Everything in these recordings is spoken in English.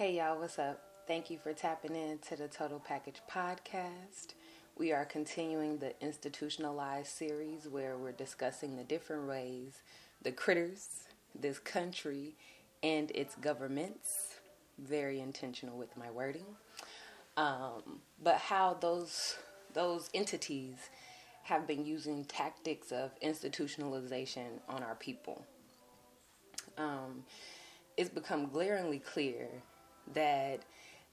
Hey y'all, what's up? Thank you for tapping in to the Total Package podcast. We are continuing the institutionalized series where we're discussing the different ways the critters, this country, and its governments, very intentional with my wording, um, but how those those entities have been using tactics of institutionalization on our people. Um, it's become glaringly clear that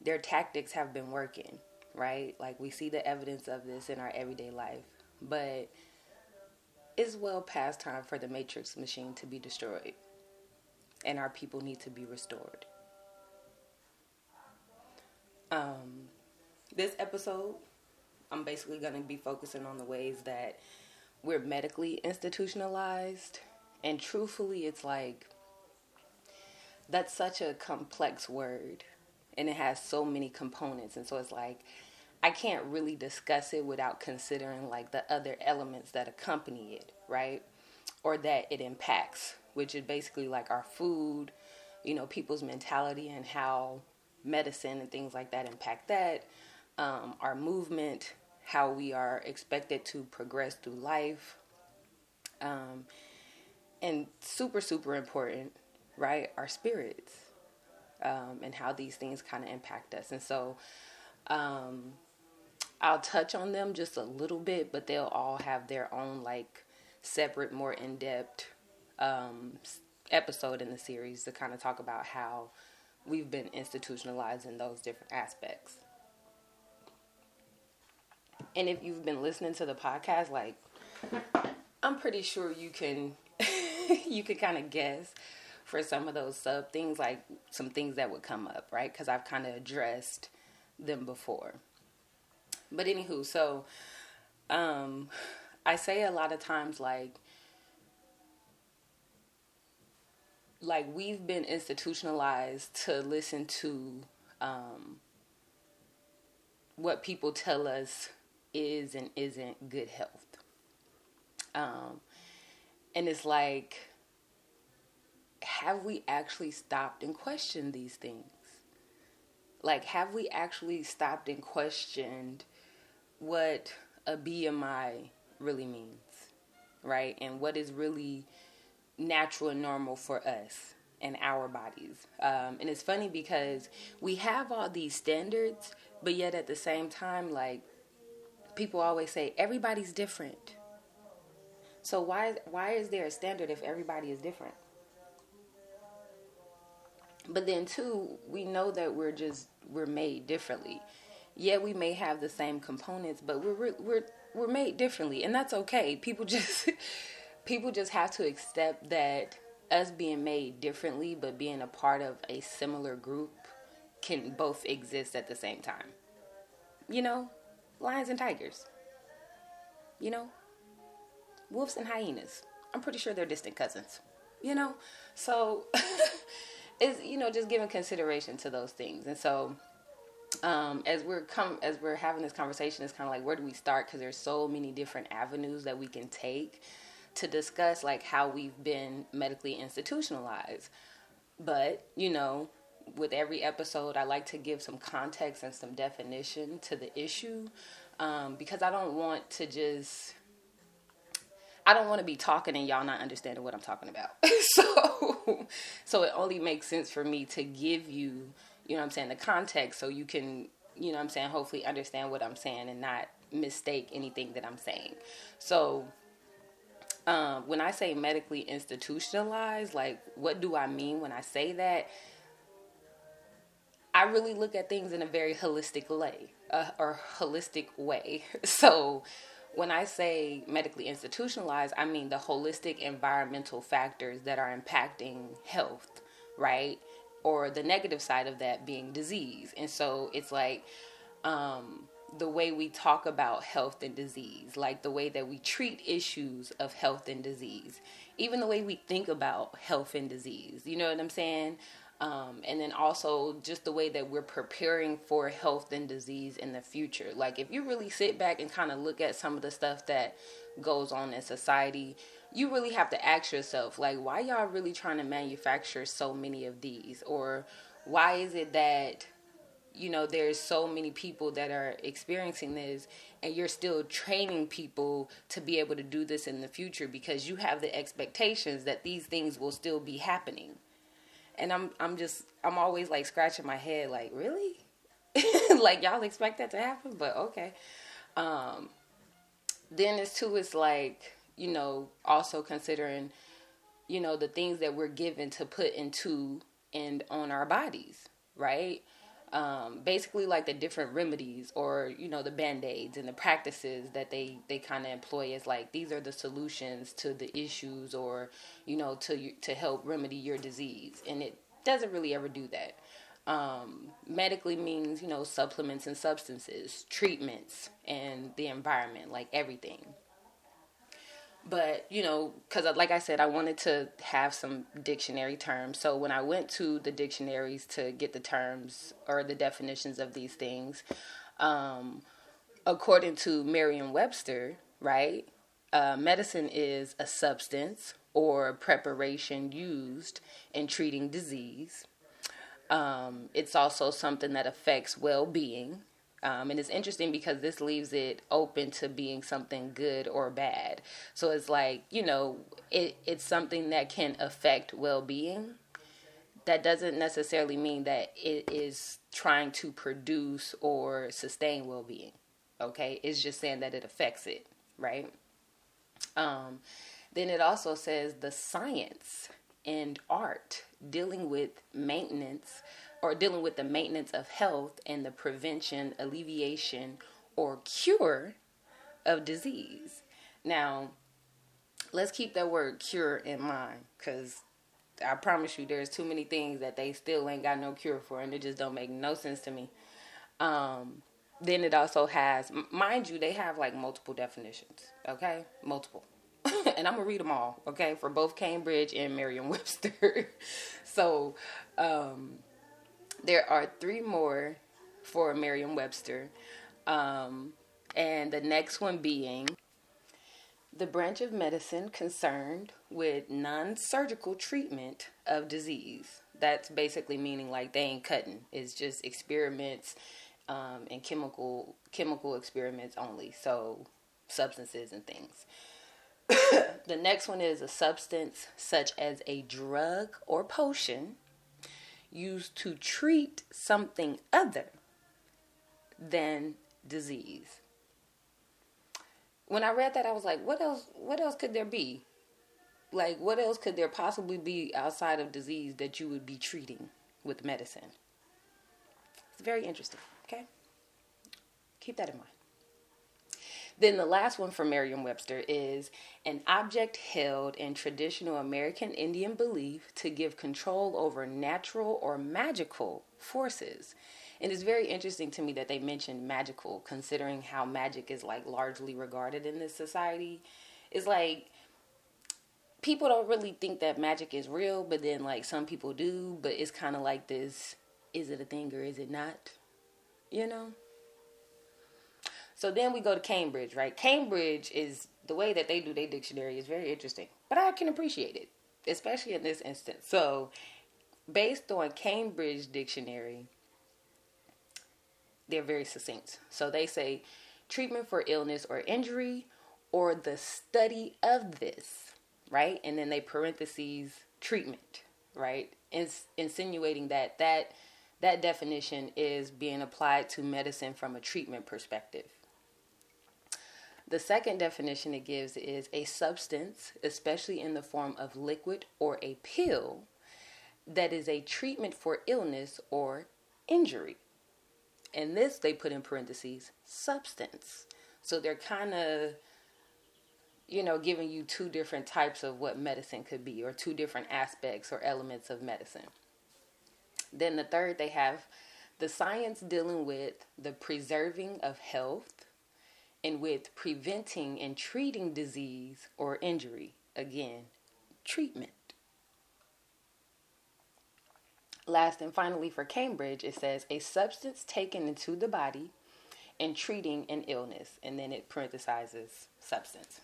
their tactics have been working, right? Like we see the evidence of this in our everyday life. But it's well past time for the matrix machine to be destroyed. And our people need to be restored. Um, this episode, I'm basically going to be focusing on the ways that we're medically institutionalized. And truthfully, it's like that's such a complex word and it has so many components and so it's like I can't really discuss it without considering like the other elements that accompany it, right? Or that it impacts, which is basically like our food, you know, people's mentality and how medicine and things like that impact that, um, our movement, how we are expected to progress through life, um, and super, super important, right? Our spirits um, and how these things kind of impact us. And so um, I'll touch on them just a little bit, but they'll all have their own like separate, more in depth um, episode in the series to kind of talk about how we've been institutionalized in those different aspects. And if you've been listening to the podcast, like I'm pretty sure you can you can kind of guess for some of those sub things, like some things that would come up, right? Because I've kind of addressed them before. But anywho, so um, I say a lot of times, like, like we've been institutionalized to listen to um, what people tell us is and isn't good health. Um, and it's like have we actually stopped and questioned these things? Like, have we actually stopped and questioned what a BMI really means, right? And what is really natural and normal for us and our bodies. Um, and it's funny because we have all these standards, but yet at the same time, like, people always say everybody's different. So why why is there a standard if everybody is different? But then too, we know that we're just we're made differently. Yeah, we may have the same components, but we're we're we're made differently, and that's okay. People just people just have to accept that us being made differently, but being a part of a similar group can both exist at the same time. You know, lions and tigers. You know, wolves and hyenas. I'm pretty sure they're distant cousins. You know, so is you know just giving consideration to those things. And so um, as we're come as we're having this conversation it's kind of like where do we start? Because there's so many different avenues that we can take to discuss like how we've been medically institutionalized. But you know with every episode i like to give some context and some definition to the issue um, because i don't want to just I don't want to be talking and y'all not understanding what I'm talking about. so so it only makes sense for me to give you, you know I'm saying, the context so you can, you know I'm saying, hopefully understand what I'm saying and not mistake anything that I'm saying. So um, when I say medically institutionalized, like what do I mean when I say that? I really look at things in a very holistic way, uh, or holistic way. So when I say medically institutionalized, I mean the holistic environmental factors that are impacting health, right? Or the negative side of that being disease. And so it's like um, the way we talk about health and disease, like the way that we treat issues of health and disease, even the way we think about health and disease. You know what I'm saying? Um, and then also just the way that we're preparing for health and disease in the future. Like if you really sit back and kind of look at some of the stuff that goes on in society, you really have to ask yourself, like, why y'all really trying to manufacture so many of these? Or why is it that, you know, there's so many people that are experiencing this and you're still training people to be able to do this in the future because you have the expectations that these things will still be happening. And I'm I'm just I'm always like scratching my head like, really? like y'all expect that to happen? But okay. Um then it's too it's like you know also considering you know the things that we're given to put into and on our bodies right um, basically like the different remedies or you know the band-aids and the practices that they they kind of employ as like these are the solutions to the issues or you know to to help remedy your disease. And it doesn't really ever do that. Um, medically means you know supplements and substances treatments and the environment like everything but you know because like i said i wanted to have some dictionary terms so when i went to the dictionaries to get the terms or the definitions of these things um, according to merriam-webster right uh, medicine is a substance or preparation used in treating disease um, it's also something that affects well being. Um, and it's interesting because this leaves it open to being something good or bad. So it's like, you know, it, it's something that can affect well being. That doesn't necessarily mean that it is trying to produce or sustain well being. Okay? It's just saying that it affects it, right? Um, then it also says the science and art dealing with maintenance or dealing with the maintenance of health and the prevention, alleviation, or cure of disease. Now, let's keep that word cure in mind because I promise you there's too many things that they still ain't got no cure for and it just don't make no sense to me. Um, then it also has, mind you, they have like multiple definitions, okay? Multiple. and I'm gonna read them all, okay, for both Cambridge and Merriam-Webster. so um, there are three more for Merriam-Webster, um, and the next one being the branch of medicine concerned with non-surgical treatment of disease. That's basically meaning like they ain't cutting. It's just experiments um, and chemical chemical experiments only. So substances and things. the next one is a substance such as a drug or potion used to treat something other than disease. When I read that I was like, what else what else could there be? Like what else could there possibly be outside of disease that you would be treating with medicine? It's very interesting, okay? Keep that in mind. Then the last one from Merriam Webster is an object held in traditional American Indian belief to give control over natural or magical forces. And it's very interesting to me that they mentioned magical, considering how magic is like largely regarded in this society. It's like people don't really think that magic is real, but then like some people do, but it's kind of like this is it a thing or is it not? You know? So then we go to Cambridge, right? Cambridge is the way that they do their dictionary is very interesting, but I can appreciate it, especially in this instance. So, based on Cambridge Dictionary, they're very succinct. So they say treatment for illness or injury or the study of this, right? And then they parentheses treatment, right? Ins- insinuating that that that definition is being applied to medicine from a treatment perspective. The second definition it gives is a substance, especially in the form of liquid or a pill, that is a treatment for illness or injury. And this they put in parentheses substance. So they're kind of, you know, giving you two different types of what medicine could be, or two different aspects or elements of medicine. Then the third, they have the science dealing with the preserving of health and with preventing and treating disease or injury. Again, treatment. Last and finally, for Cambridge, it says a substance taken into the body and treating an illness, and then it parenthesizes substance.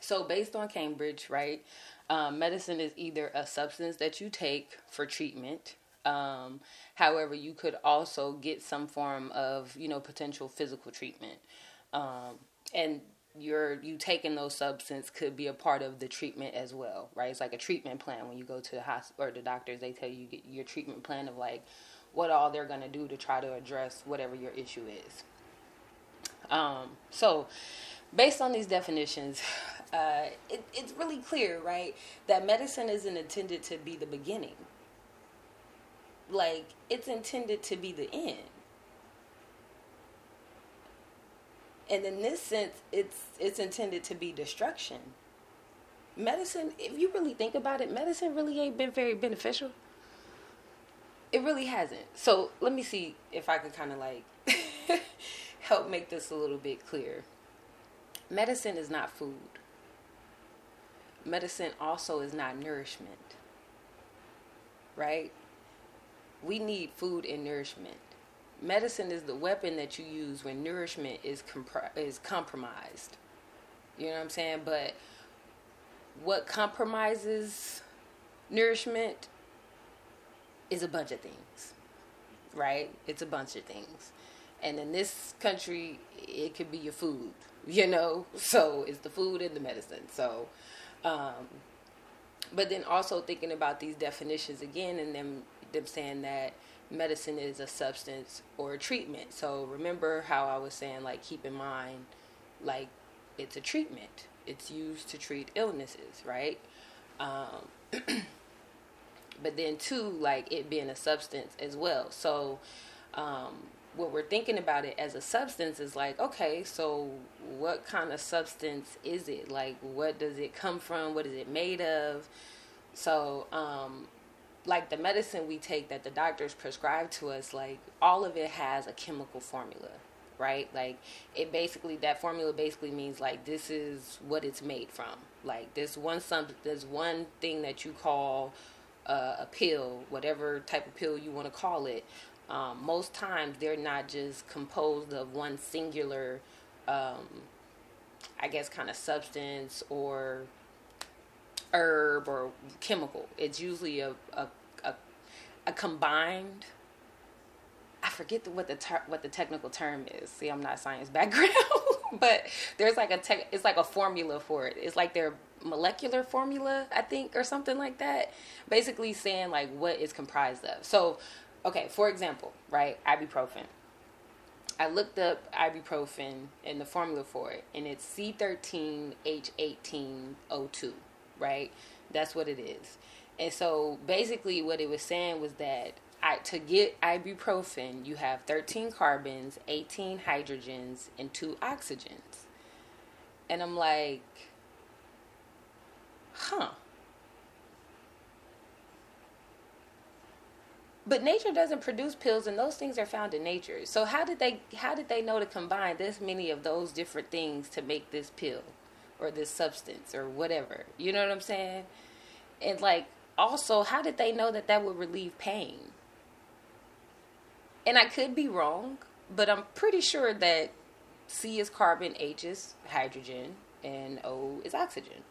So, based on Cambridge, right, um, medicine is either a substance that you take for treatment. Um, however, you could also get some form of, you know, potential physical treatment. Um, and your you taking those substances could be a part of the treatment as well, right? It's like a treatment plan when you go to the hospital or the doctors. They tell you your treatment plan of like what all they're gonna do to try to address whatever your issue is. Um, so, based on these definitions, uh, it, it's really clear, right, that medicine isn't intended to be the beginning. Like it's intended to be the end. And in this sense it's it's intended to be destruction. Medicine if you really think about it medicine really ain't been very beneficial. It really hasn't. So let me see if i could kind of like help make this a little bit clear medicine is not food. Medicine also is not nourishment. Right? We need food and nourishment medicine is the weapon that you use when nourishment is compri- is compromised. You know what I'm saying? But what compromises nourishment is a bunch of things, right? It's a bunch of things. And in this country, it could be your food, you know? So it's the food and the medicine. So, um, but then also thinking about these definitions again and them, them saying that medicine is a substance or a treatment. So remember how I was saying, like, keep in mind, like, it's a treatment. It's used to treat illnesses, right? Um, but then, too, like, it being a substance as well. So, um, what we're thinking about it as a substance is like, okay, so what kind of substance is it? Like, what does it come from? What is it made of? So, um, like the medicine we take that the doctors prescribe to us, like all of it has a chemical formula, right? Like it basically that formula basically means like this is what it's made from. Like this one some this one thing that you call uh, a pill, whatever type of pill you want to call it. Um, most times they're not just composed of one singular, um, I guess, kind of substance or herb or chemical. It's usually a, a, a, a combined. I forget the, what the ter- what the technical term is. See, I'm not science background, but there's like a tech. It's like a formula for it. It's like their molecular formula, I think, or something like that. Basically, saying like what it's comprised of. So, okay, for example, right, ibuprofen. I looked up ibuprofen and the formula for it, and it's C13H18O2 right? That's what it is. And so basically, what it was saying was that I, to get ibuprofen, you have 13 carbons, 18 hydrogens, and two oxygens. And I'm like, huh. But nature doesn't produce pills, and those things are found in nature. So how did they how did they know to combine this many of those different things to make this pill? Or this substance or whatever. You know what I'm saying? And like also, how did they know that that would relieve pain? And I could be wrong, but I'm pretty sure that C is carbon, H is hydrogen, and O is oxygen.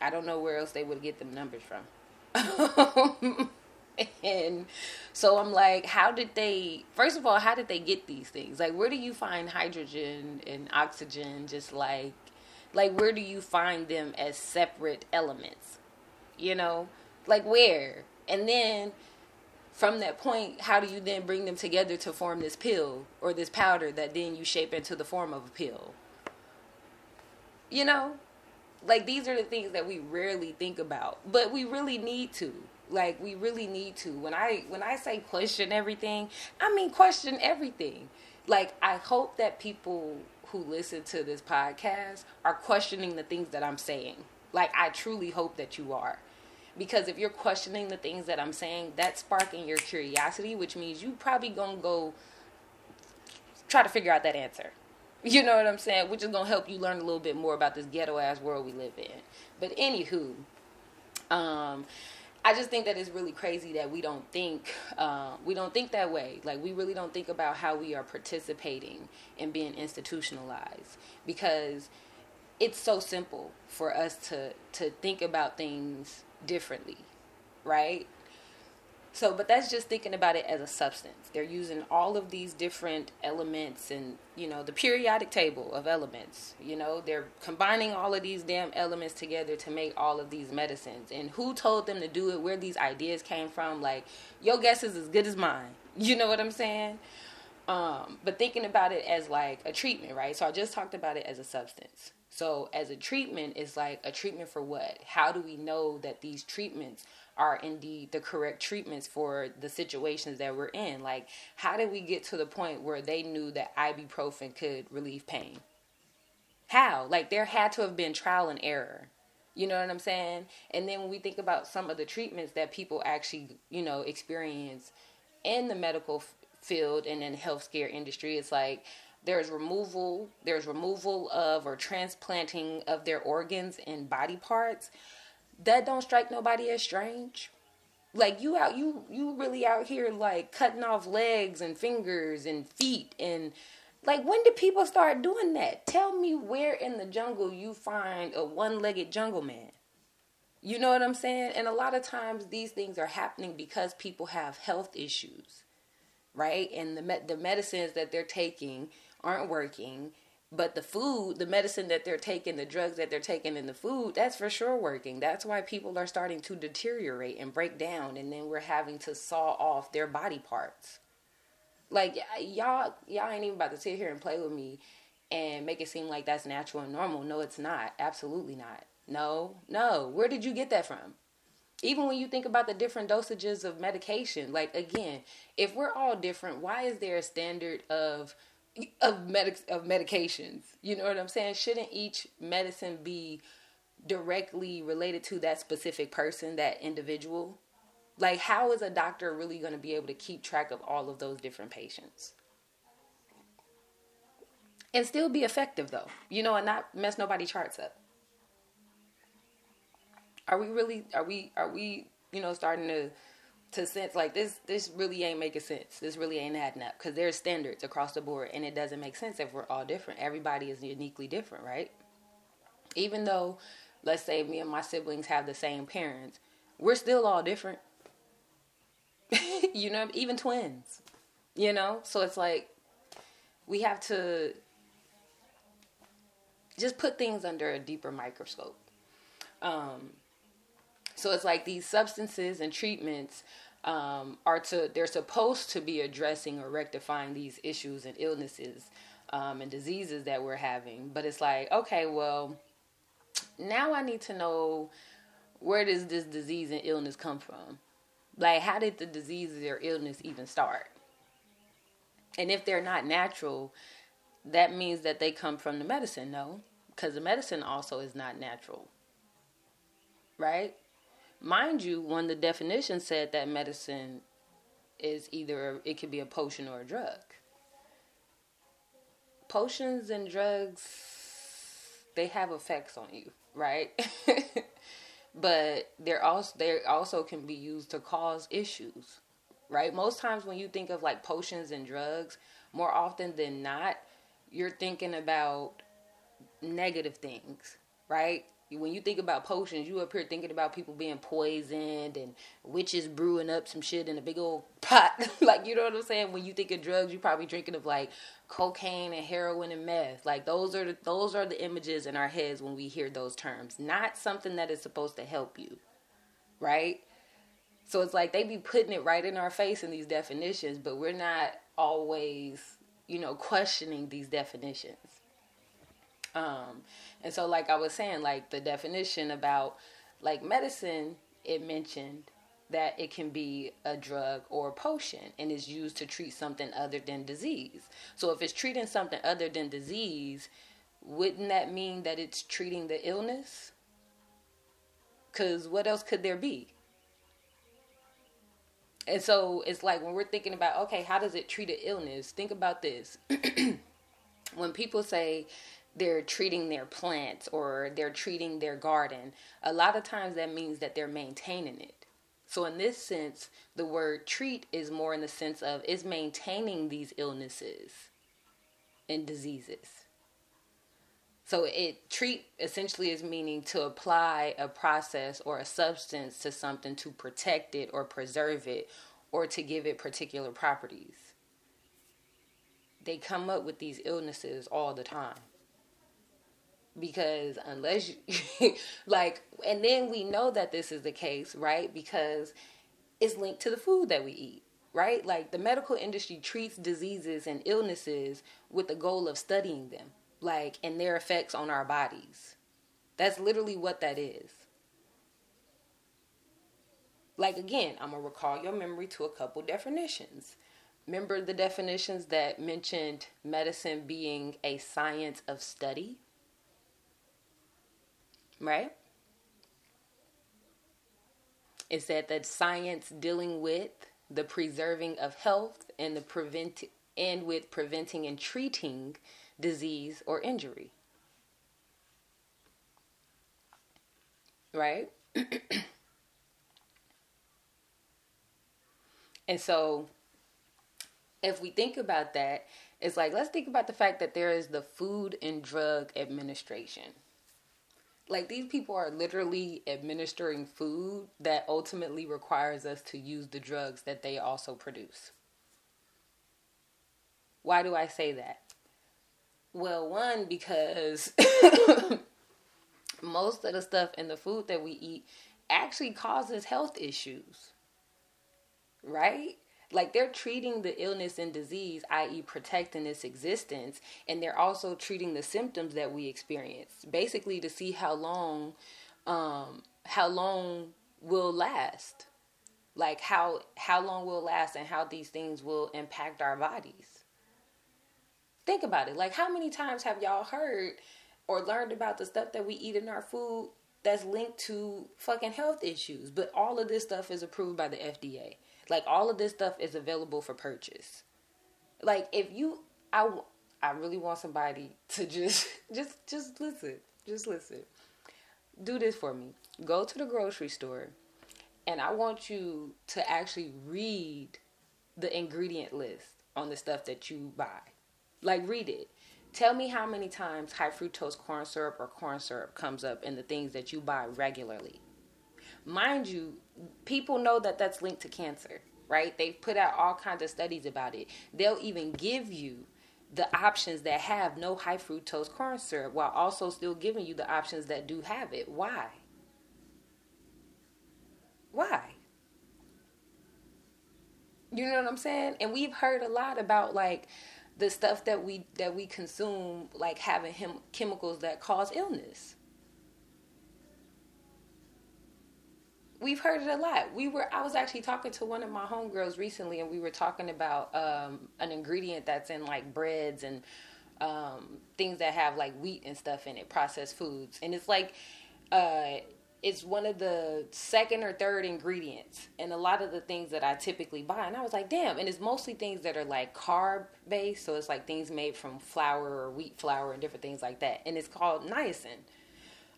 I don't know where else they would get them numbers from. and so I'm like, how did they? First of all, how did they get these things? Like, where do you find hydrogen and oxygen? Just like, like where do you find them as separate elements? You know, like where? And then from that point, how do you then bring them together to form this pill or this powder that then you shape into the form of a pill? You know, like these are the things that we rarely think about, but we really need to like we really need to. When i when i say question everything i mean question everything. Like i hope that people who listen to this podcast are questioning the things that i'm saying. Like i truly hope that you are. Because if you're questioning the things that i'm saying that's sparking your curiosity which means you probably gonna go try to figure out that answer. You know what i'm saying? Which is gonna help you learn a little bit more about this ghetto ass world we live in. But anywho um I just think that it's really crazy that we don't think uh, we don't think that way. Like we really don't think about how we are participating in being institutionalized because it's so simple for us to to think about things differently, right? So, but that's just thinking about it as a substance. They're using all of these different elements and, you know, the periodic table of elements. You know, they're combining all of these damn elements together to make all of these medicines. And who told them to do it, where these ideas came from? Like, your guess is as good as mine. You know what I'm saying? Um, but thinking about it as like a treatment, right? So I just talked about it as a substance. So as a treatment, it's like a treatment for what? How do we know that these treatments are indeed the correct treatments for the situations that we're in. Like, how did we get to the point where they knew that ibuprofen could relieve pain? How? Like, there had to have been trial and error. You know what I'm saying? And then when we think about some of the treatments that people actually, you know, experience in the medical field and in the healthcare industry, it's like there's removal, there's removal of or transplanting of their organs and body parts that don't strike nobody as strange. Like you out you you really out here like cutting off legs and fingers and feet and like when did people start doing that? Tell me where in the jungle you find a one-legged jungle man. You know what i'm saying? And a lot of times these things are happening because people have health issues right? And the the medicines that they're taking aren't working but the food, the medicine that they're taking, the drugs that they're taking in the food, that's for sure working. That's why people are starting to deteriorate and break down, and then we're having to saw off their body parts. Like y'all, y'all ain't even about to sit here and play with me and make it seem like that's natural and normal. No, it's not. Absolutely not. No, no. Where did you get that from? Even when you think about the different dosages of medication, like again, if we're all different, why is there a standard of of medic of medications. You know what I'm saying? Shouldn't each medicine be directly related to that specific person, that individual? Like how is a doctor really going to be able to keep track of all of those different patients? And still be effective though. You know, and not mess nobody charts up. Are we really are we are we, you know, starting to to sense like this this really ain't making sense. This really ain't adding up. Because there's standards across the board and it doesn't make sense if we're all different. Everybody is uniquely different right? Even though let's say me and my siblings have the same parents we're still all different. You know even twins you know? So it's like we have to just put things under a deeper microscope. Um, so it's like these substances and treatments um, are to they're supposed to be addressing or rectifying these issues and illnesses um, and diseases that we're having. But it's like, okay, well, now I need to know where does this disease and illness come from? Like, how did the disease or illness even start? And if they're not natural, that means that they come from the medicine, no? Because the medicine also is not natural, right? Mind you, when the definition said that medicine is either it could be a potion or a drug. Potions and drugs they have effects on you, right? but they're also they also can be used to cause issues, right? Most times when you think of like potions and drugs, more often than not, you're thinking about negative things, right? When you think about potions, you up here thinking about people being poisoned and witches brewing up some shit in a big old pot. like, you know what I'm saying? When you think of drugs, you're probably drinking of like cocaine and heroin and meth. Like those are the, those are the images in our heads when we hear those terms. Not something that is supposed to help you, right? So it's like they be putting it right in our face in these definitions, but we're not always, you know, questioning these definitions. Um, and so, like I was saying, like the definition about like medicine, it mentioned that it can be a drug or a potion and is used to treat something other than disease. So, if it's treating something other than disease, wouldn't that mean that it's treating the illness? Because what else could there be? And so it's like when we're thinking about, okay, how does it treat an illness? Think about this. when people say they're treating their plants or they're treating their garden, a lot of times that means that they're maintaining it. So, in this sense, the word treat is more in the sense of is maintaining these illnesses and diseases. So, it treat essentially is meaning to apply a process or a substance to something to protect it or preserve it or to give it particular properties. They come up with these illnesses all the time because unless you like and then we know that this is the case right? Because it's linked to the food that we eat right? Like the medical industry treats diseases and illnesses with the goal of studying them like and their effects on our bodies. That's literally what that is. Like again i'm gonna recall your memory to a couple definitions. Remember the definitions that mentioned medicine being a science of study right? It said that science dealing with the preserving of health and the prevent and with preventing and treating disease or injury. Right? and so if we think about that, it's like let's think about the fact that there is the Food and Drug Administration like these people are literally administering food that ultimately requires us to use the drugs that they also produce. Why do I say that? Well, one, because most of the stuff in the food that we eat actually causes health issues. Right? Like they're treating the illness and disease, i.e., protecting its existence, and they're also treating the symptoms that we experience, basically to see how long, um, how long will last, like how how long will last, and how these things will impact our bodies. Think about it. Like, how many times have y'all heard or learned about the stuff that we eat in our food that's linked to fucking health issues? But all of this stuff is approved by the FDA. Like all of this stuff is available for purchase. Like if you I I really want somebody to just just just listen. Just listen. Do this for me. Go to the grocery store and I want you to actually read the ingredient list on the stuff that you buy. Like read it. Tell me how many times high fructose corn syrup or corn syrup comes up in the things that you buy regularly. Mind you, people know that that's linked to cancer, right? They've put out all kinds of studies about it. They'll even give you the options that have no high fructose corn syrup while also still giving you the options that do have it. Why? Why? You know what I'm saying? And we've heard a lot about like the stuff that we that we consume like having him chemicals that cause illness. We've heard it a lot. We were I was actually talking to one of my homegirls recently and we were talking about um, an ingredient that's in like breads and um, things that have like wheat and stuff in it, processed foods. And it's like uh, it's one of the second or third ingredients in a lot of the things that I typically buy. And I was like, damn. And it's mostly things that are like carb based. So it's like things made from flour or wheat flour and different things like that. And it's called niacin.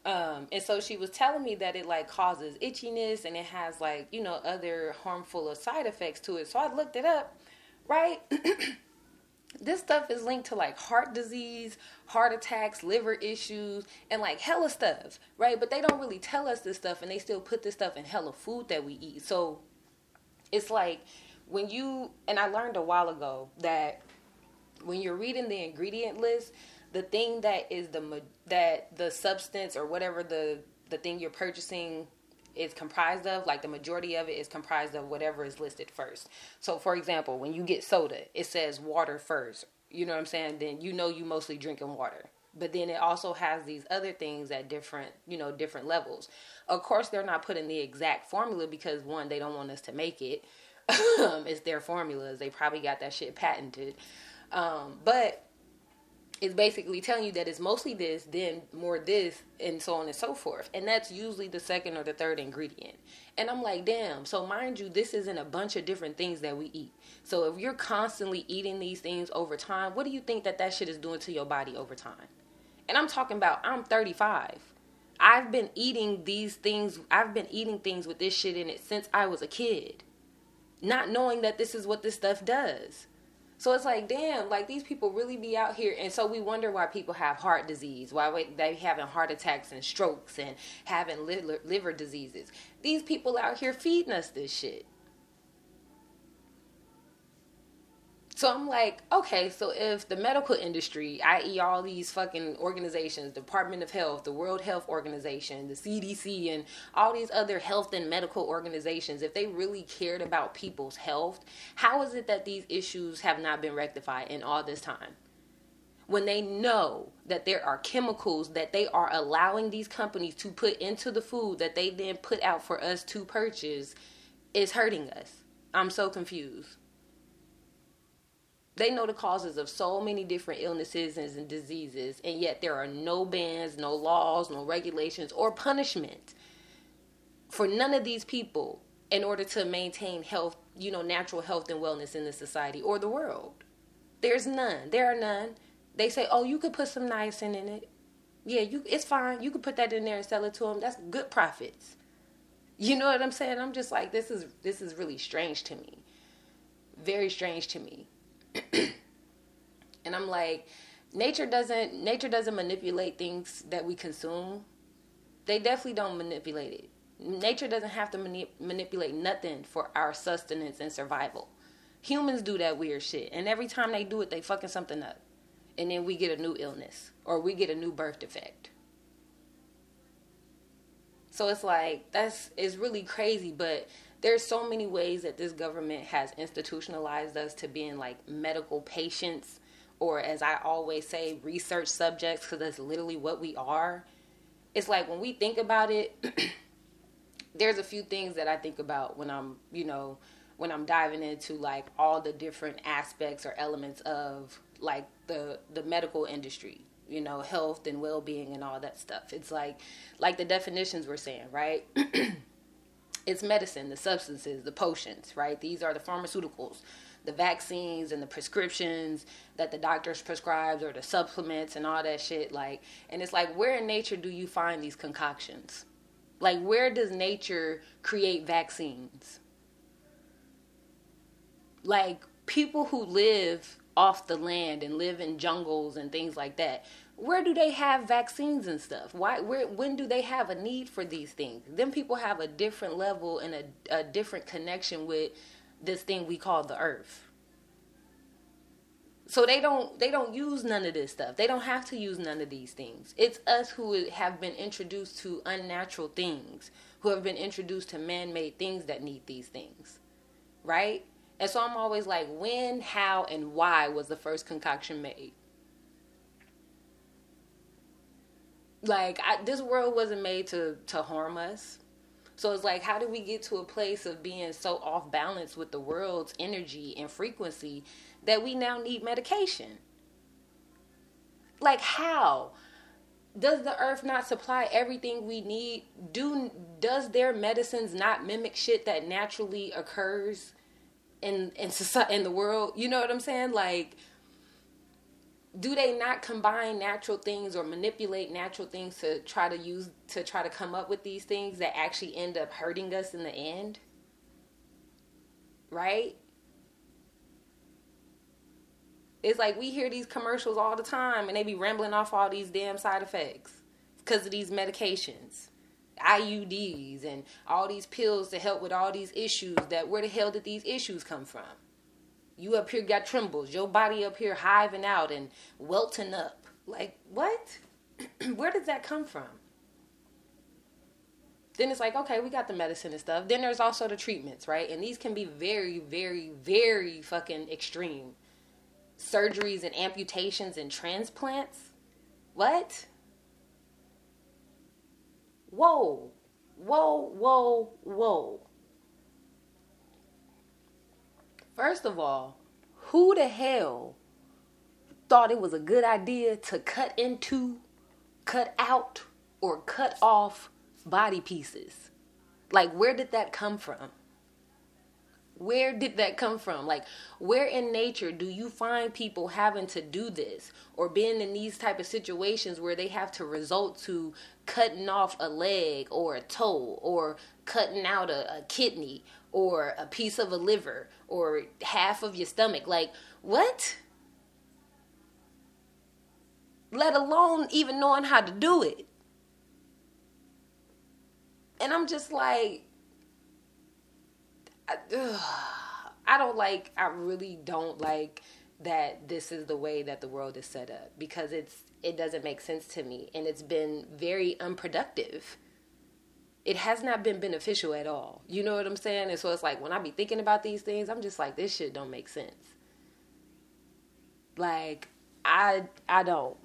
Um, and so she was telling me that it like causes itchiness and it has like, you know, other harmful side effects to it. So I looked it up, right? this stuff is linked to like heart disease, heart attacks, liver issues, and like hella stuff, right? But they don't really tell us this stuff and they still put this stuff in hella food that we eat. So it's like when you, and I learned a while ago that when you're reading the ingredient list, the thing that is the that the substance or whatever the the thing you're purchasing is comprised of like the majority of it is comprised of whatever is listed first. So for example when you get soda it says water first. You know what i'm saying? Then you know you mostly drinking water. But then it also has these other things at different you know different levels. Of course they're not putting the exact formula because one they don't want us to make it. It's their formulas. They probably got that shit patented. Um, but is basically telling you that it's mostly this, then more this, and so on and so forth. And that's usually the second or the third ingredient. And I'm like, damn. So, mind you, this isn't a bunch of different things that we eat. So, if you're constantly eating these things over time, what do you think that that shit is doing to your body over time? And I'm talking about, I'm 35. I've been eating these things, I've been eating things with this shit in it since I was a kid, not knowing that this is what this stuff does. So it's like, damn, like these people really be out here. And so we wonder why people have heart disease, why they having heart attacks and strokes and having liver, liver diseases. These people out here feeding us this shit. So I'm like, okay, so if the medical industry, i.e., all these fucking organizations, Department of Health, the World Health Organization, the CDC, and all these other health and medical organizations, if they really cared about people's health, how is it that these issues have not been rectified in all this time? When they know that there are chemicals that they are allowing these companies to put into the food that they then put out for us to purchase, is hurting us. I'm so confused. They know the causes of so many different illnesses and diseases, and yet there are no bans, no laws, no regulations, or punishment for none of these people in order to maintain health, you know, natural health and wellness in the society or the world. There's none. There are none. They say, "Oh, you could put some niacin in it. Yeah, you it's fine. You could put that in there and sell it to them. That's good profits." You know what I'm saying? I'm just like this is this is really strange to me. Very strange to me. and I'm like, nature doesn't nature doesn't manipulate things that we consume. They definitely don't manipulate it. Nature doesn't have to mani- manipulate nothing for our sustenance and survival. Humans do that weird shit, and every time they do it, they fucking something up, and then we get a new illness or we get a new birth defect. So it's like that's it's really crazy, but there's so many ways that this government has institutionalized us to being like medical patients or as I always say research subjects because that's literally what we are. It's like when we think about it there's a few things that I think about when I'm, you know, when I'm diving into like all the different aspects or elements of like the the medical industry you know health and well-being and all that stuff it's like like the definitions we're saying right it's medicine, the substances, the potions, right? These are the pharmaceuticals, the vaccines and the prescriptions that the doctors prescribes or the supplements and all that shit. Like, and it's like, where in nature do you find these concoctions? Like, where does nature create vaccines? Like, people who live off the land and live in jungles and things like that where do they have vaccines and stuff? Why? Where? When do they have a need for these things? Then people have a different level and a, a different connection with this thing we call the earth. So they don't they don't use none of this stuff. They don't have to use none of these things. It's us who have been introduced to unnatural things, who have been introduced to man-made things that need these things. Right? And so I'm always like when, how and why was the first concoction made? Like I, this world wasn't made to to harm us. So it's like how do we get to a place of being so off balance with the world's energy and frequency that we now need medication? Like how? Does the earth not supply everything we need? Do does their medicines not mimic shit that naturally occurs in in society in the world? You know what i'm saying? Like do they not combine natural things or manipulate natural things to try to use to try to come up with these things that actually end up hurting us in the end? Right? It's like we hear these commercials all the time and they be rambling off all these damn side effects because of these medications IUDs and all these pills to help with all these issues that where the hell did these issues come from you up here got trembles. Your body up here hiving out and welting up. Like, what? Where does that come from? Then it's like, okay, we got the medicine and stuff. Then there's also the treatments, right? And these can be very, very, very fucking extreme. Surgeries and amputations and transplants. What? Whoa. Whoa, whoa, whoa. First of all, who the hell thought it was a good idea to cut into, cut out, or cut off body pieces? Like, where did that come from? Where did that come from? Like, where in nature do you find people having to do this or being in these type of situations where they have to result to cutting off a leg or a toe or cutting out a, a kidney or a piece of a liver or half of your stomach? Like, what? Let alone even knowing how to do it. And I'm just like, I, I don't like, I really don't like that this is the way that the world is set up because it's it doesn't make sense to me and it's been very unproductive it has not been beneficial at all. You know what i'm saying? And so it's like when i be thinking about these things i'm just like this shit don't make sense. Like i i don't.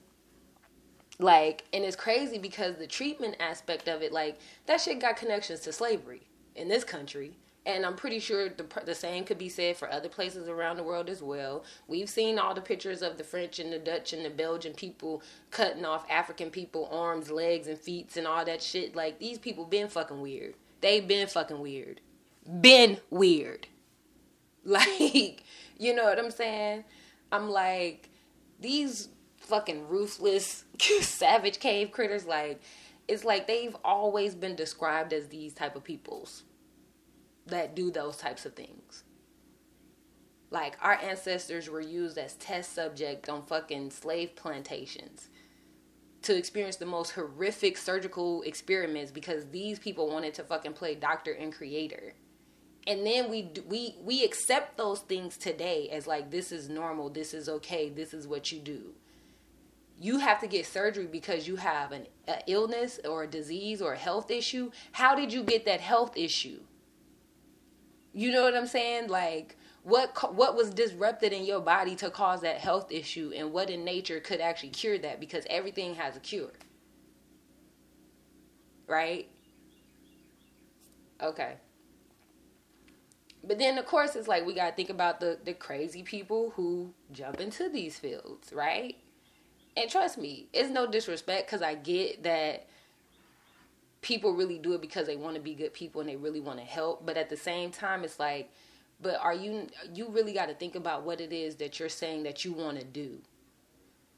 Like and it's crazy because the treatment aspect of it like that shit got connections to slavery in this country and I'm pretty sure the, the same could be said for other places around the world as well. We've seen all the pictures of the French and the Dutch and the Belgian people cutting off African people arms, legs, and feet and all that shit. Like these people been fucking weird. They've been fucking weird. Been weird. Like, you know what I'm saying? I'm like, these fucking ruthless, savage cave critters, like, it's like they've always been described as these type of peoples that do those types of things. Like our ancestors were used as test subject on fucking slave plantations to experience the most horrific surgical experiments because these people wanted to fucking play doctor and creator. And then we we we accept those things today as like this is normal, this is okay, this is what you do. You have to get surgery because you have an illness or a disease or a health issue. How did you get that health issue? You know what I'm saying? Like what what was disrupted in your body to cause that health issue and what in nature could actually cure that because everything has a cure. Right? Okay. But then of course it's like we got to think about the the crazy people who jump into these fields, right? And trust me, it's no disrespect cuz I get that people really do it because they want to be good people and they really want to help but at the same time it's like but are you you really got to think about what it is that you're saying that you want to do.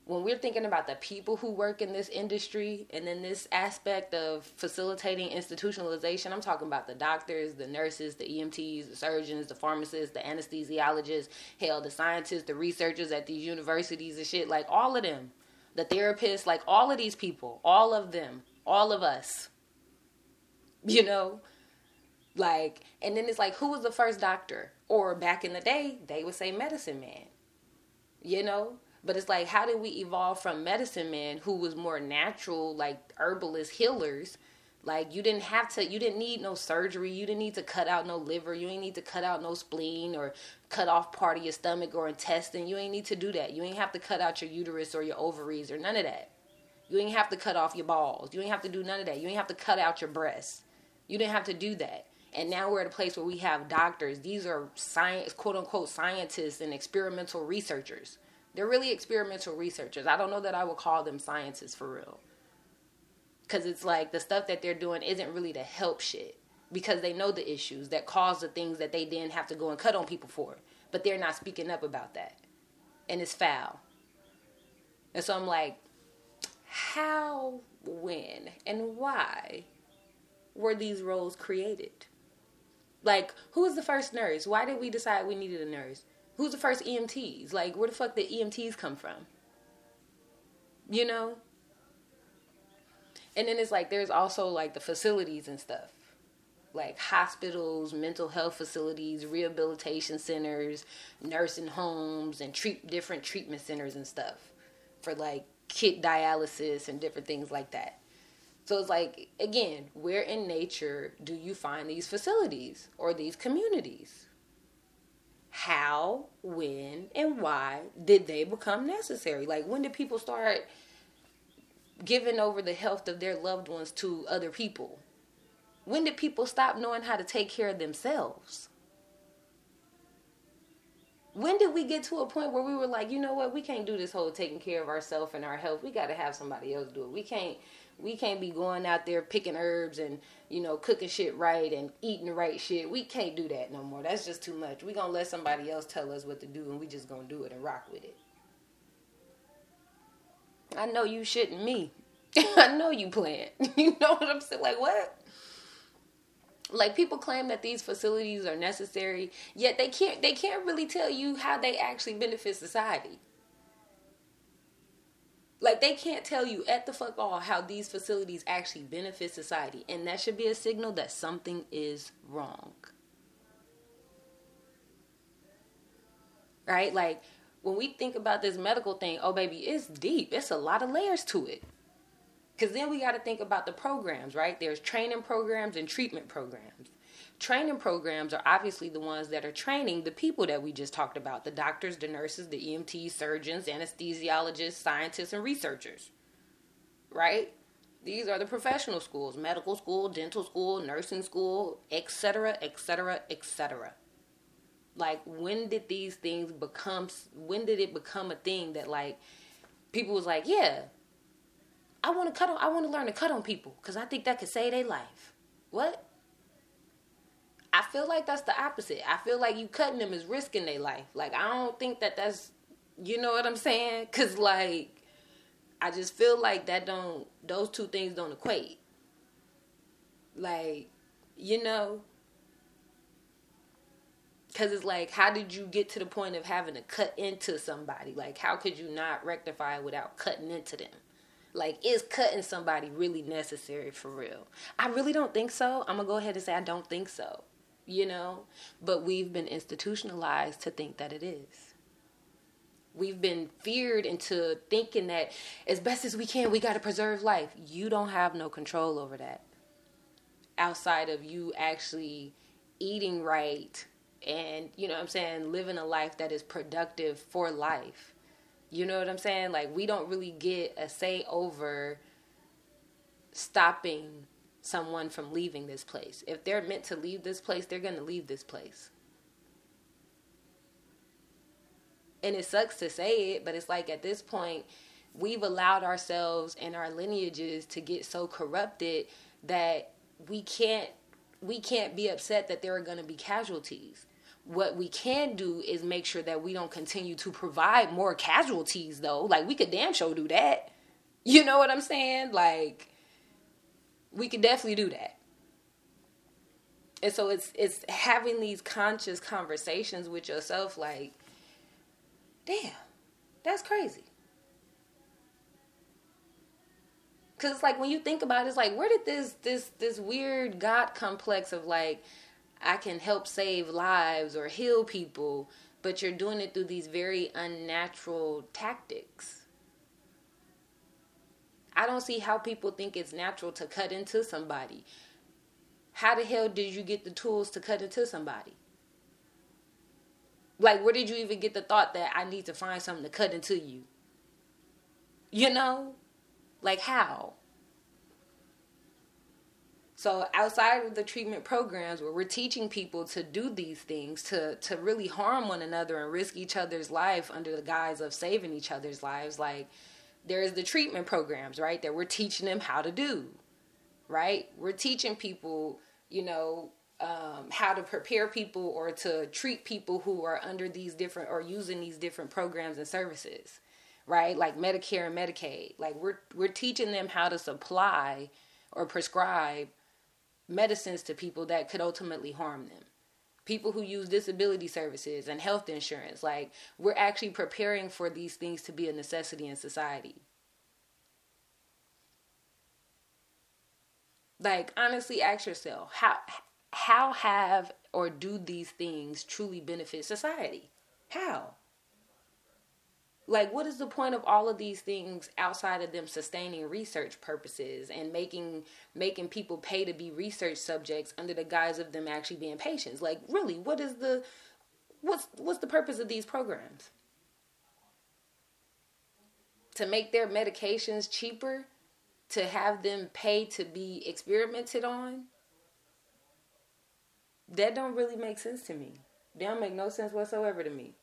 When we're thinking about the people who work in this industry and in this aspect of facilitating institutionalization, I'm talking about the doctors, the nurses, the EMTs, the surgeons, the pharmacists, the anesthesiologists, hell, the scientists, the researchers at these universities and shit, like all of them, the therapists, like all of these people, all of them, all of us you know? Like, and then it's like, who was the first doctor? Or back in the day, they would say medicine man, you know? But it's like, how did we evolve from medicine man who was more natural, like herbalist healers? Like, you didn't have to, you didn't need no surgery. You didn't need to cut out no liver. You ain't need to cut out no spleen or cut off part of your stomach or intestine. You ain't need to do that. You ain't have to cut out your uterus or your ovaries or none of that. You ain't have to cut off your balls. You ain't have to do none of that. You ain't have to cut out your breasts. You didn't have to do that. And now we're at a place where we have doctors. These are science, quote unquote, scientists and experimental researchers. They're really experimental researchers. I don't know that I would call them scientists for real. Because it's like the stuff that they're doing isn't really to help shit. Because they know the issues that cause the things that they then have to go and cut on people for. But they're not speaking up about that. And it's foul. And so I'm like, how, when, and why were these roles created? Like, who was the first nurse? Why did we decide we needed a nurse? Who's the first EMTs? Like, where the fuck did EMTs come from? You know? And then it's like, there's also like the facilities and stuff. Like hospitals, mental health facilities, rehabilitation centers, nursing homes, and treat different treatment centers and stuff for like kit dialysis and different things like that. So it's like, again, where in nature do you find these facilities or these communities? How, when, and why did they become necessary? Like, when did people start giving over the health of their loved ones to other people? When did people stop knowing how to take care of themselves? When did we get to a point where we were like, you know what, we can't do this whole taking care of ourselves and our health. We got to have somebody else do it. We can't We can't be going out there picking herbs and, you know, cooking shit right and eating the right shit. We can't do that no more. That's just too much. we going to let somebody else tell us what to do and we just going to do it and rock with it. I know you shouldn't me. I know you playing. You know what I'm saying? Like, what? like people claim that these facilities are necessary yet they can't they can't really tell you how they actually benefit society like they can't tell you at the fuck all how these facilities actually benefit society. And that should be a signal that something is wrong. Right? Like when we think about this medical thing oh baby it's deep. It's a lot of layers to it. Because then we got to think about the programs, right? There's training programs and treatment programs. Training programs are obviously the ones that are training the people that we just talked about the doctors, the nurses, the EMTs, surgeons, anesthesiologists, scientists, and researchers, right? These are the professional schools medical school, dental school, nursing school, etc., etc., etc. Like, when did these things become, when did it become a thing that, like, people was like, yeah, I want to cut on. I want to learn to cut on people because I think that could save their life. What? I feel like that's the opposite. I feel like you cutting them is risking their life. Like I don't think that that's, you know what I'm saying? Cause like, I just feel like that don't. Those two things don't equate. Like, you know. Cause it's like, how did you get to the point of having to cut into somebody? Like, how could you not rectify without cutting into them? Like, is cutting somebody really necessary for real? I really don't think so. I'm gonna go ahead and say I don't think so, you know? But we've been institutionalized to think that it is. We've been feared into thinking that as best as we can, we gotta preserve life. You don't have no control over that outside of you actually eating right and, you know what I'm saying, living a life that is productive for life you know what I'm saying? Like we don't really get a say over stopping someone from leaving this place. If they're meant to leave this place, they're going to leave this place. And it sucks to say it, but it's like at this point, we've allowed ourselves and our lineages to get so corrupted that we can't we can't be upset that there are going to be casualties what we can do is make sure that we don't continue to provide more casualties though like we could damn sure do that you know what i'm saying like we could definitely do that and so it's it's having these conscious conversations with yourself like damn that's crazy because it's like when you think about it it's like where did this this this weird god complex of like I can help save lives or heal people, but you're doing it through these very unnatural tactics. I don't see how people think it's natural to cut into somebody. How the hell did you get the tools to cut into somebody? Like, where did you even get the thought that I need to find something to cut into you? You know? Like, how? So outside of the treatment programs where we're teaching people to do these things, to to really harm one another and risk each other's life under the guise of saving each other's lives, like there's the treatment programs, right? That we're teaching them how to do. Right? We're teaching people, you know, um, how to prepare people or to treat people who are under these different or using these different programs and services, right? Like Medicare and Medicaid. Like we're we're teaching them how to supply or prescribe medicines to people that could ultimately harm them. People who use disability services and health insurance, like we're actually preparing for these things to be a necessity in society. Like honestly ask yourself, how how have or do these things truly benefit society? How? Like what is the point of all of these things outside of them sustaining research purposes and making making people pay to be research subjects under the guise of them actually being patients? Like really what is the what's what's the purpose of these programs? To make their medications cheaper? To have them pay to be experimented on? That don't really make sense to me. They don't make no sense whatsoever to me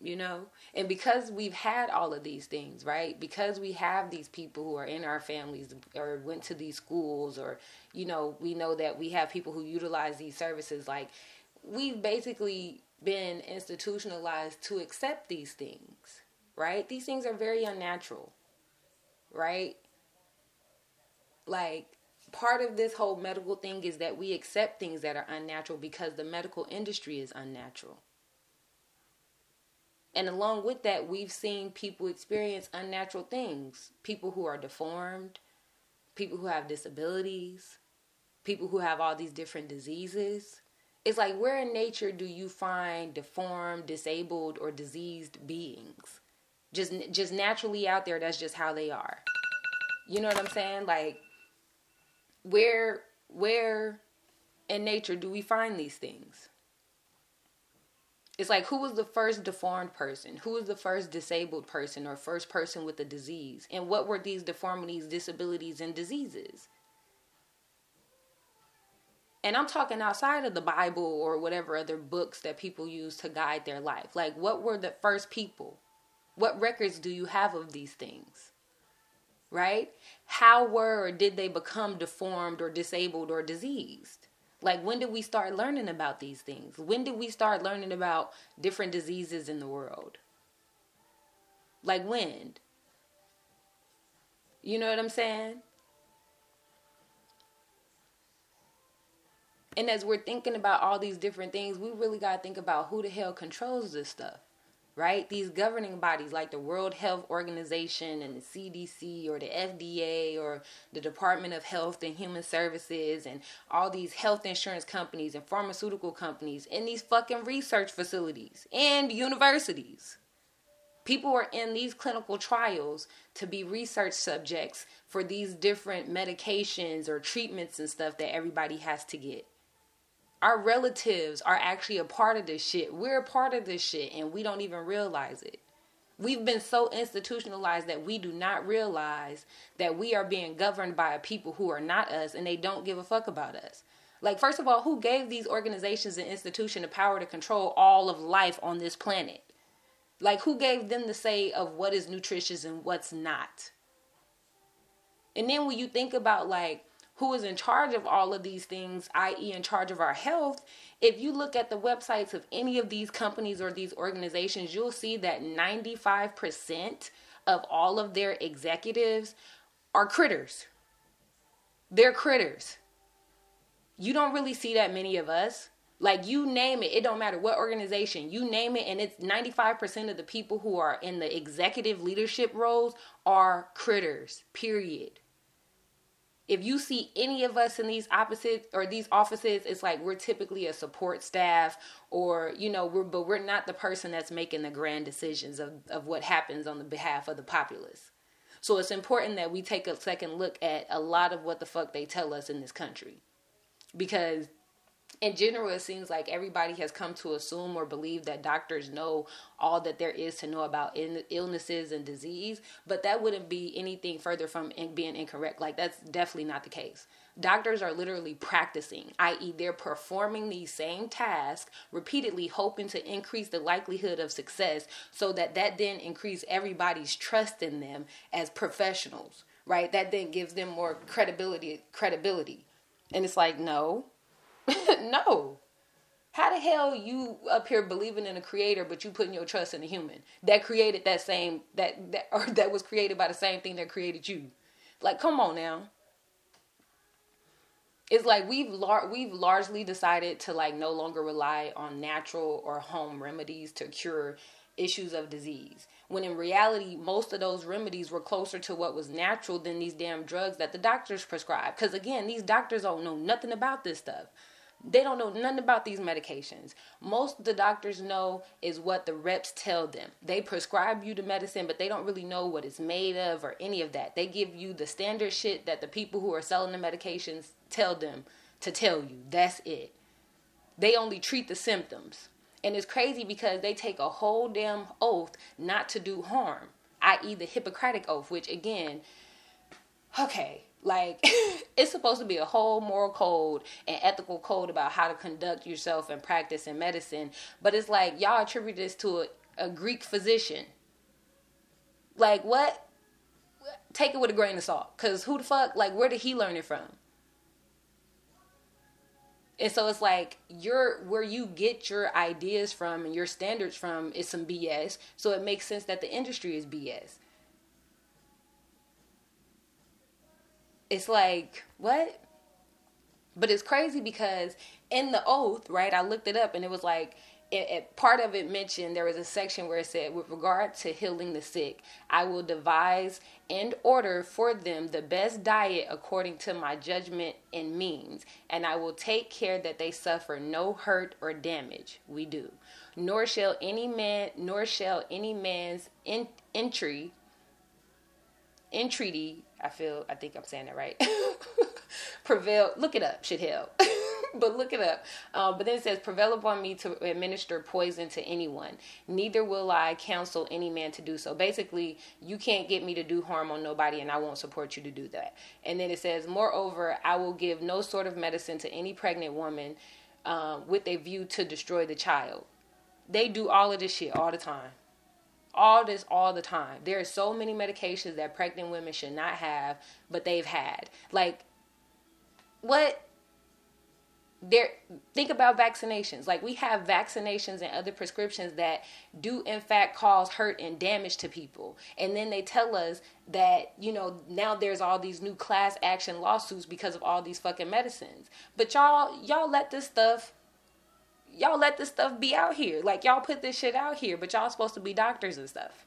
you know? And because we've had all of these things right? Because we have these people who are in our families or went to these schools or you know we know that we have people who utilize these services like we've basically been institutionalized to accept these things right? These things are very unnatural right? Like part of this whole medical thing is that we accept things that are unnatural because the medical industry is unnatural and along with that, we've seen people experience unnatural things people who are deformed, people who have disabilities, people who have all these different diseases. It's like, where in nature do you find deformed, disabled, or diseased beings? Just, just naturally out there, that's just how they are. You know what I'm saying? Like, where, where in nature do we find these things? It's like who was the first deformed person? Who was the first disabled person or first person with a disease? And what were these deformities disabilities and diseases? And i'm talking outside of the bible or whatever other books that people use to guide their life. Like what were the first people? What records do you have of these things? Right? How were or did they become deformed or disabled or diseased like, when did we start learning about these things? When did we start learning about different diseases in the world? Like, when? You know what I'm saying? And as we're thinking about all these different things, we really got to think about who the hell controls this stuff right? These governing bodies like the World Health Organization and the CDC or the FDA or the Department of Health and Human Services and all these health insurance companies and pharmaceutical companies and these fucking research facilities and universities. People are in these clinical trials to be research subjects for these different medications or treatments and stuff that everybody has to get our relatives are actually a part of this shit. We're a part of this shit and we don't even realize it. We've been so institutionalized that we do not realize that we are being governed by a people who are not us and they don't give a fuck about us. Like, first of all, who gave these organizations and institutions the power to control all of life on this planet? Like, who gave them the say of what is nutritious and what's not? And then when you think about, like, who is in charge of all of these things, i.e., in charge of our health, if you look at the websites of any of these companies or these organizations, you'll see that 95% of all of their executives are critters. They're critters. You don't really see that many of us. Like you name it, it don't matter what organization, you name it, and it's 95% of the people who are in the executive leadership roles are critters, period if you see any of us in these opposites or these offices it's like we're typically a support staff or you know we're but we're not the person that's making the grand decisions of, of what happens on the behalf of the populace. So it's important that we take a second look at a lot of what the fuck they tell us in this country. Because in general, it seems like everybody has come to assume or believe that doctors know all that there is to know about illnesses and disease, but that wouldn't be anything further from in- being incorrect. Like, that's definitely not the case. Doctors are literally practicing, i.e., they're performing these same tasks repeatedly, hoping to increase the likelihood of success so that that then increase everybody's trust in them as professionals, right? That then gives them more credibility. Credibility, and it's like, no, no. How the hell you up here believing in a creator, but you putting your trust in a human that created that same that that or that was created by the same thing that created you? Like, come on now. It's like we've lar- we've largely decided to like no longer rely on natural or home remedies to cure issues of disease. When in reality, most of those remedies were closer to what was natural than these damn drugs that the doctors prescribe. Because again, these doctors don't know nothing about this stuff. They don't know nothing about these medications. Most the doctors know is what the reps tell them. They prescribe you the medicine, but they don't really know what it's made of or any of that. They give you the standard shit that the people who are selling the medications tell them to tell you. That's it. They only treat the symptoms. And it's crazy because they take a whole damn oath not to do harm, i.e., the Hippocratic oath, which again, okay, like it's supposed to be a whole moral code and ethical code about how to conduct yourself and practice in medicine, but it's like y'all attribute this to a a Greek physician. Like what? Take it with a grain of salt. Cause who the fuck? Like where did he learn it from? And so it's like your where you get your ideas from and your standards from is some BS. So it makes sense that the industry is BS. It's like, what? But it's crazy because in the oath, right? I looked it up and it was like it, it, part of it mentioned there was a section where it said, with regard to healing the sick, I will devise and order for them the best diet according to my judgment and means, and I will take care that they suffer no hurt or damage. We do. Nor shall any man, nor shall any man's in, entry, entreaty. I feel, I think I'm saying that right. prevail. Look it up. Should help. but look it up. Um, but then it says, prevail upon me to administer poison to anyone. Neither will I counsel any man to do so. Basically, you can't get me to do harm on nobody, and I won't support you to do that. And then it says, moreover, I will give no sort of medicine to any pregnant woman um, with a view to destroy the child. They do all of this shit all the time all this all the time. There are so many medications that pregnant women should not have, but they've had. Like, what? there think about vaccinations like we have vaccinations and other prescriptions that do in fact cause hurt and damage to people and then they tell us that you know now there's all these new class action lawsuits because of all these fucking medicines but y'all y'all let this stuff y'all let this stuff be out here. Like y'all put this shit out here but y'all supposed to be doctors and stuff.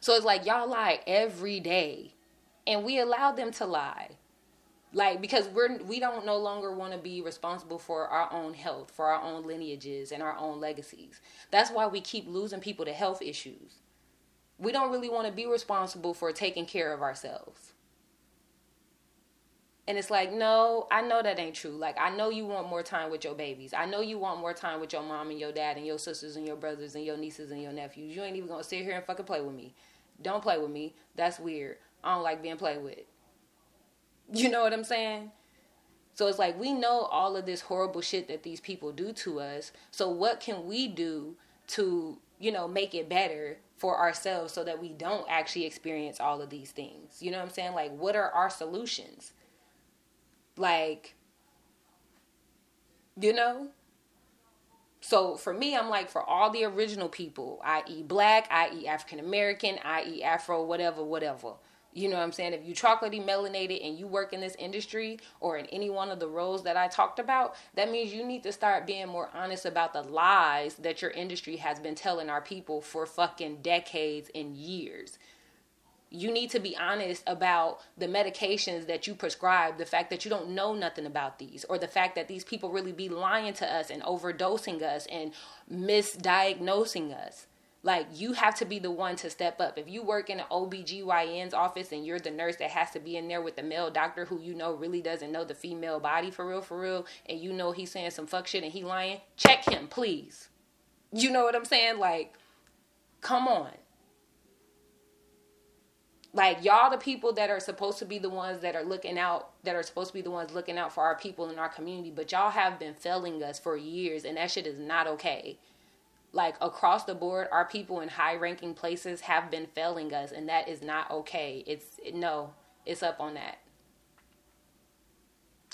So it's like y'all lie every day. And we allow them to lie. Like because we're we don't no longer want to be responsible for our own health for our own lineages and our own legacies. That's why we keep losing people to health issues. We don't really want to be responsible for taking care of ourselves and it's like no i know that ain't true like i know you want more time with your babies i know you want more time with your mom and your dad and your sisters and your brothers and your nieces and your nephews you ain't even gonna sit here and fucking play with me don't play with me that's weird i don't like being played with you know what I'm saying? So it's like we know all of this horrible shit that these people do to us. So what can we do to, you know, make it better for ourselves so that we don't actually experience all of these things? You know what I'm saying? Like what are our solutions? Like you know? So for me, I'm like for all the original people, i.e. black, i.e. African American, i.e. Afro, whatever, whatever you know what I'm saying? If you chocolatey melanated and you work in this industry or in any one of the roles that I talked about, that means you need to start being more honest about the lies that your industry has been telling our people for fucking decades and years. You need to be honest about the medications that you prescribe, the fact that you don't know nothing about these, or the fact that these people really be lying to us and overdosing us and misdiagnosing us like you have to be the one to step up. If you work in an OBGYN's office and you're the nurse that has to be in there with the male doctor who you know really doesn't know the female body for real, for real, and you know he's saying some fuck shit and he lying, check him, please. You know what I'm saying? Like, come on. Like y'all the people that are supposed to be the ones that are looking out that are supposed to be the ones looking out for our people in our community, but y'all have been failing us for years and that shit is not okay. Like across the board our people in high ranking places have been failing us and that is not okay. It's no it's up on that.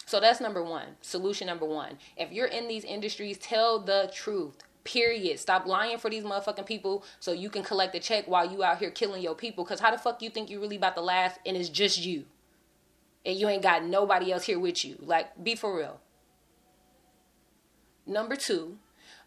So that's number one solution number one. If you're in these industries tell the truth period. Stop lying for these motherfucking people so you can collect a check while you out here killing your people. Because how the fuck you think you really about to last and it's just you? And you ain't got nobody else here with you. Like be for real. Number two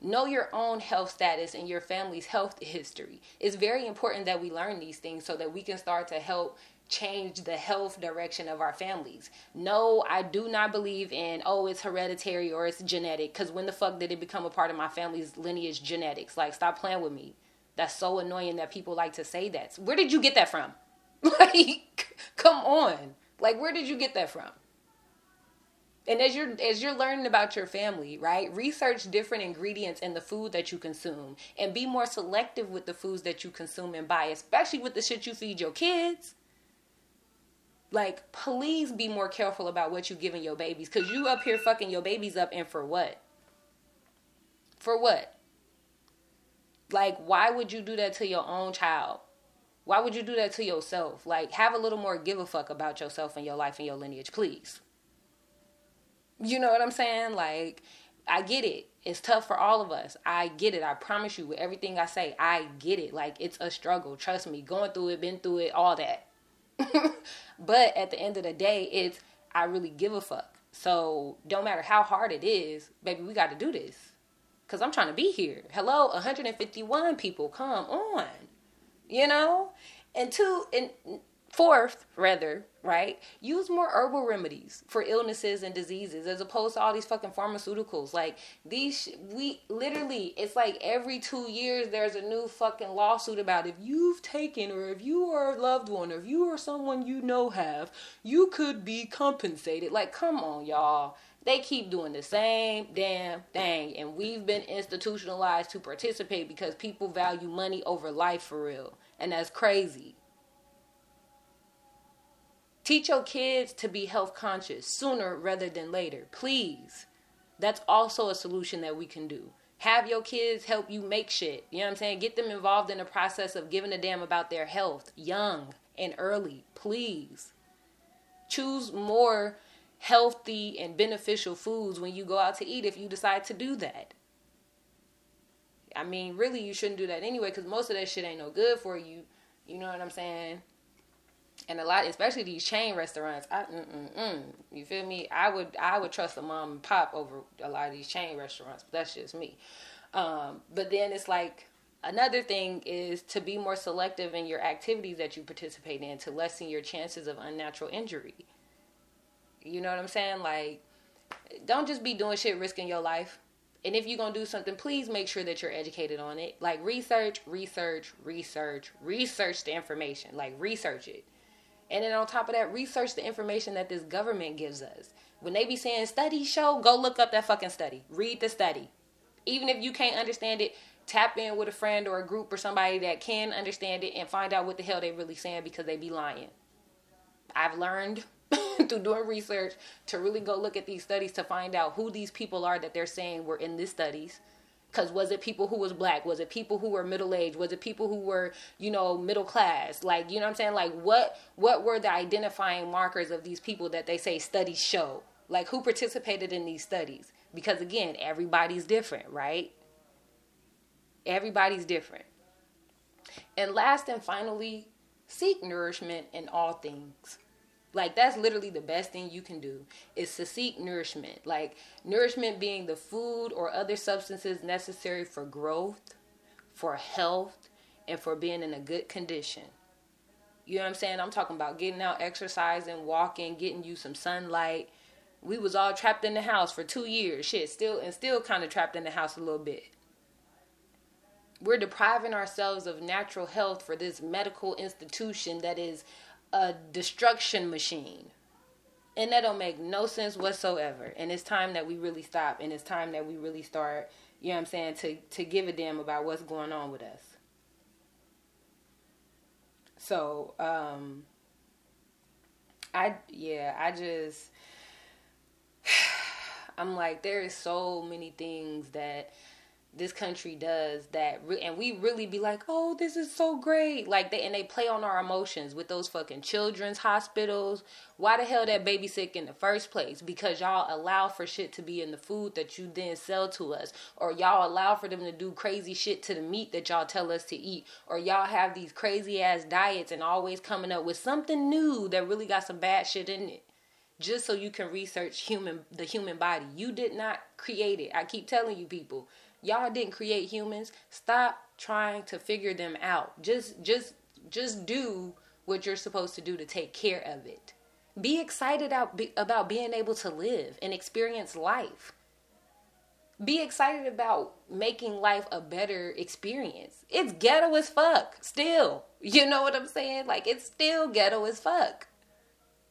know your own health status and your family's health history. It's very important that we learn these things so that we can start to help change the health direction of our families. No, I do not believe in, oh, it's hereditary or it's genetic. Because when the fuck did it become a part of my family's lineage genetics? Like, stop playing with me. That's so annoying that people like to say that. Where did you get that from? Like, come on. Like, where did you get that from? and as you're as you're learning about your family right research different ingredients in the food that you consume and be more selective with the foods that you consume and buy especially with the shit you feed your kids like please be more careful about what you giving your babies because you up here fucking your babies up and for what for what Like, why would you do that to your own child? Why would you do that to yourself? Like, have a little more give a fuck about yourself and your life and your lineage, please. You know what I'm saying? Like, I get it. It's tough for all of us. I get it. I promise you, with everything I say, I get it. Like, it's a struggle. Trust me. Going through it, been through it, all that. but at the end of the day, it's, I really give a fuck. So, don't matter how hard it is, baby, we got to do this. Because I'm trying to be here. Hello, 151 people. Come on you know? And two, and fourth, rather, right? Use more herbal remedies for illnesses and diseases as opposed to all these fucking pharmaceuticals. Like these, we literally, it's like every two years there's a new fucking lawsuit about if you've taken or if you are a loved one or if you or someone you know have, you could be compensated. Like, come on, y'all. They keep doing the same damn thing, and we've been institutionalized to participate because people value money over life for real, and that's crazy. Teach your kids to be health conscious sooner rather than later, please. That's also a solution that we can do. Have your kids help you make shit. You know what I'm saying? Get them involved in the process of giving a damn about their health young and early, please. Choose more healthy and beneficial foods when you go out to eat if you decide to do that. I mean, really, you shouldn't do that anyway because most of that shit ain't no good for you. You know what I'm saying? And a lot, especially these chain restaurants. I, mm, mm, mm, you feel me? I would, I would trust a mom and pop over a lot of these chain restaurants. But that's just me. Um, but then it's like another thing is to be more selective in your activities that you participate in to lessen your chances of unnatural injury. You know what I'm saying? Like, don't just be doing shit risking your life. And if you're to do something, please make sure that you're educated on it. Like, research, research, research, research the information. Like, research it. And then on top of that, research the information that this government gives us. When they be saying studies show, go look up that fucking study. Read the study. Even if you can't understand it, tap in with a friend or a group or somebody that can understand it and find out what the hell they really saying because they be lying. I've learned through doing research to really go look at these studies to find out who these people are that they're saying were in these studies because was it people who was black? Was it people who were middle aged was it people who were you know middle class? Like you know what i'm saying? Like what what were the identifying markers of these people that they say studies show? Like who participated in these studies? Because again everybody's different right? Everybody's different. And last and finally seek nourishment in all things like that's literally the best thing you can do is to seek nourishment. Like nourishment being the food or other substances necessary for growth, for health, and for being in a good condition. You know what I'm saying? I'm talking about getting out, exercising, walking, getting you some sunlight. We was all trapped in the house for 2 years. Shit, still and still kind of trapped in the house a little bit. We're depriving ourselves of natural health for this medical institution that is a destruction machine. And that don't make no sense whatsoever. And it's time that we really stop and it's time that we really start, you know what I'm saying, to, to give a damn about what's going on with us. So, um I yeah, I just I'm like there is so many things that this country does that re- and we really be like oh this is so great. Like they and they play on our emotions with those fucking children's hospitals. Why the hell that baby sick in the first place? Because y'all allow for shit to be in the food that you then sell to us or y'all allow for them to do crazy shit to the meat that y'all tell us to eat or y'all have these crazy ass diets and always coming up with something new that really got some bad shit in it. Just so you can research human the human body. You did not create it. I keep telling you people Y'all didn't create humans. Stop trying to figure them out. Just just just do what you're supposed to do to take care of it. Be excited out about being able to live and experience life. Be excited about making life a better experience. It's ghetto as fuck, still. You know what I'm saying? Like, it's still ghetto as fuck.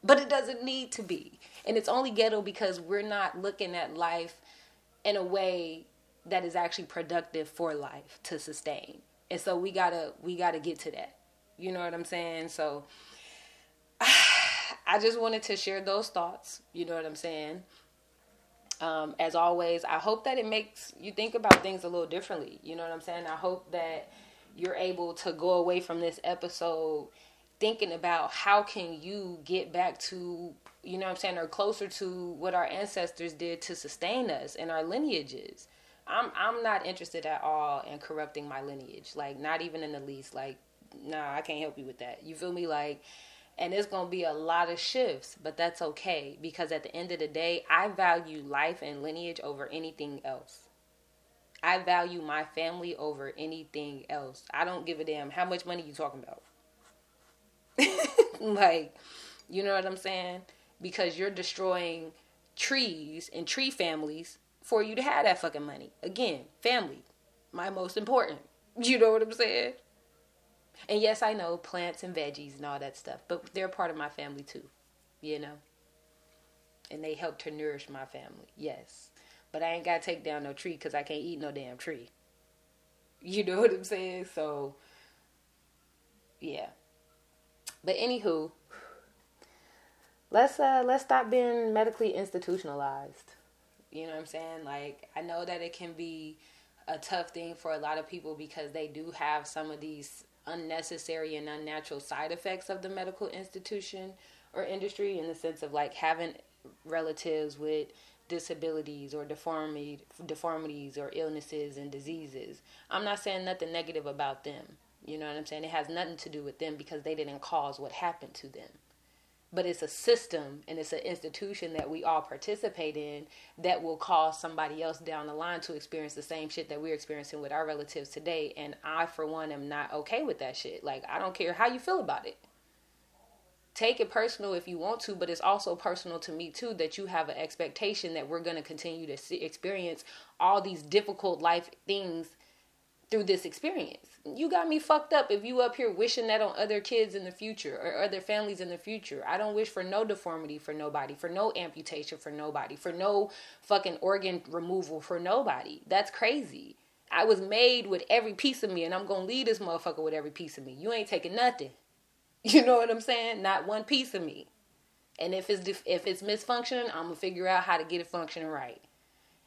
But it doesn't need to be. And it's only ghetto because we're not looking at life in a way that is actually productive for life to sustain. And so we gotta we gotta get to that. You know what I'm saying? So I just wanted to share those thoughts. You know what I'm saying? Um, as always, I hope that it makes you think about things a little differently. You know what I'm saying? I hope that you're able to go away from this episode thinking about how can you get back to you know what I'm saying or closer to what our ancestors did to sustain us and our lineages. I'm I'm not interested at all in corrupting my lineage. Like not even in the least. Like nah, I can't help you with that. You feel me? Like and it's going to be a lot of shifts, but that's okay because at the end of the day, I value life and lineage over anything else. I value my family over anything else. I don't give a damn how much money you talking about. like, you know what I'm saying? Because you're destroying trees and tree families for you to have that fucking money. Again, family, my most important. You know what I'm saying? And yes, I know plants and veggies and all that stuff, but they're part of my family too, you know? And they help to nourish my family, yes. But I ain't got to take down no tree because I can't eat no damn tree. You know what I'm saying? So, yeah. But anywho, let's uh let's stop being medically institutionalized. You know what I'm saying? Like I know that it can be a tough thing for a lot of people because they do have some of these unnecessary and unnatural side effects of the medical institution or industry in the sense of like having relatives with disabilities or deformity, deformities or illnesses and diseases. I'm not saying nothing negative about them. You know what I'm saying? It has nothing to do with them because they didn't cause what happened to them but it's a system and it's an institution that we all participate in that will cause somebody else down the line to experience the same shit that we're experiencing with our relatives today. And i for one am not okay with that shit. Like i don't care how you feel about it. Take it personal if you want to but it's also personal to me too that you have an expectation that we're going to continue to see, experience all these difficult life things through this experience. You got me fucked up if you up here wishing that on other kids in the future or other families in the future. I don't wish for no deformity for nobody, for no amputation for nobody, for no fucking organ removal for nobody. That's crazy. I was made with every piece of me and I'm to leave this motherfucker with every piece of me. You ain't taking nothing. You know what I'm saying? Not one piece of me. And if it's if it's misfunctioning, I'm to figure out how to get it functioning right.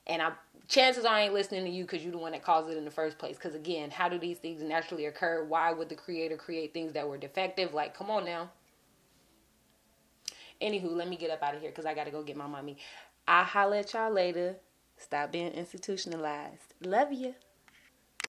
And I chances are I ain't listening to you because you're the one that caused it in the first place. Because again, how do these things naturally occur? Why would the creator create things that were defective? Like, come on now. Anywho, let me get up out of here because I got to go get my mommy. I'll holler at y'all later. Stop being institutionalized. Love you.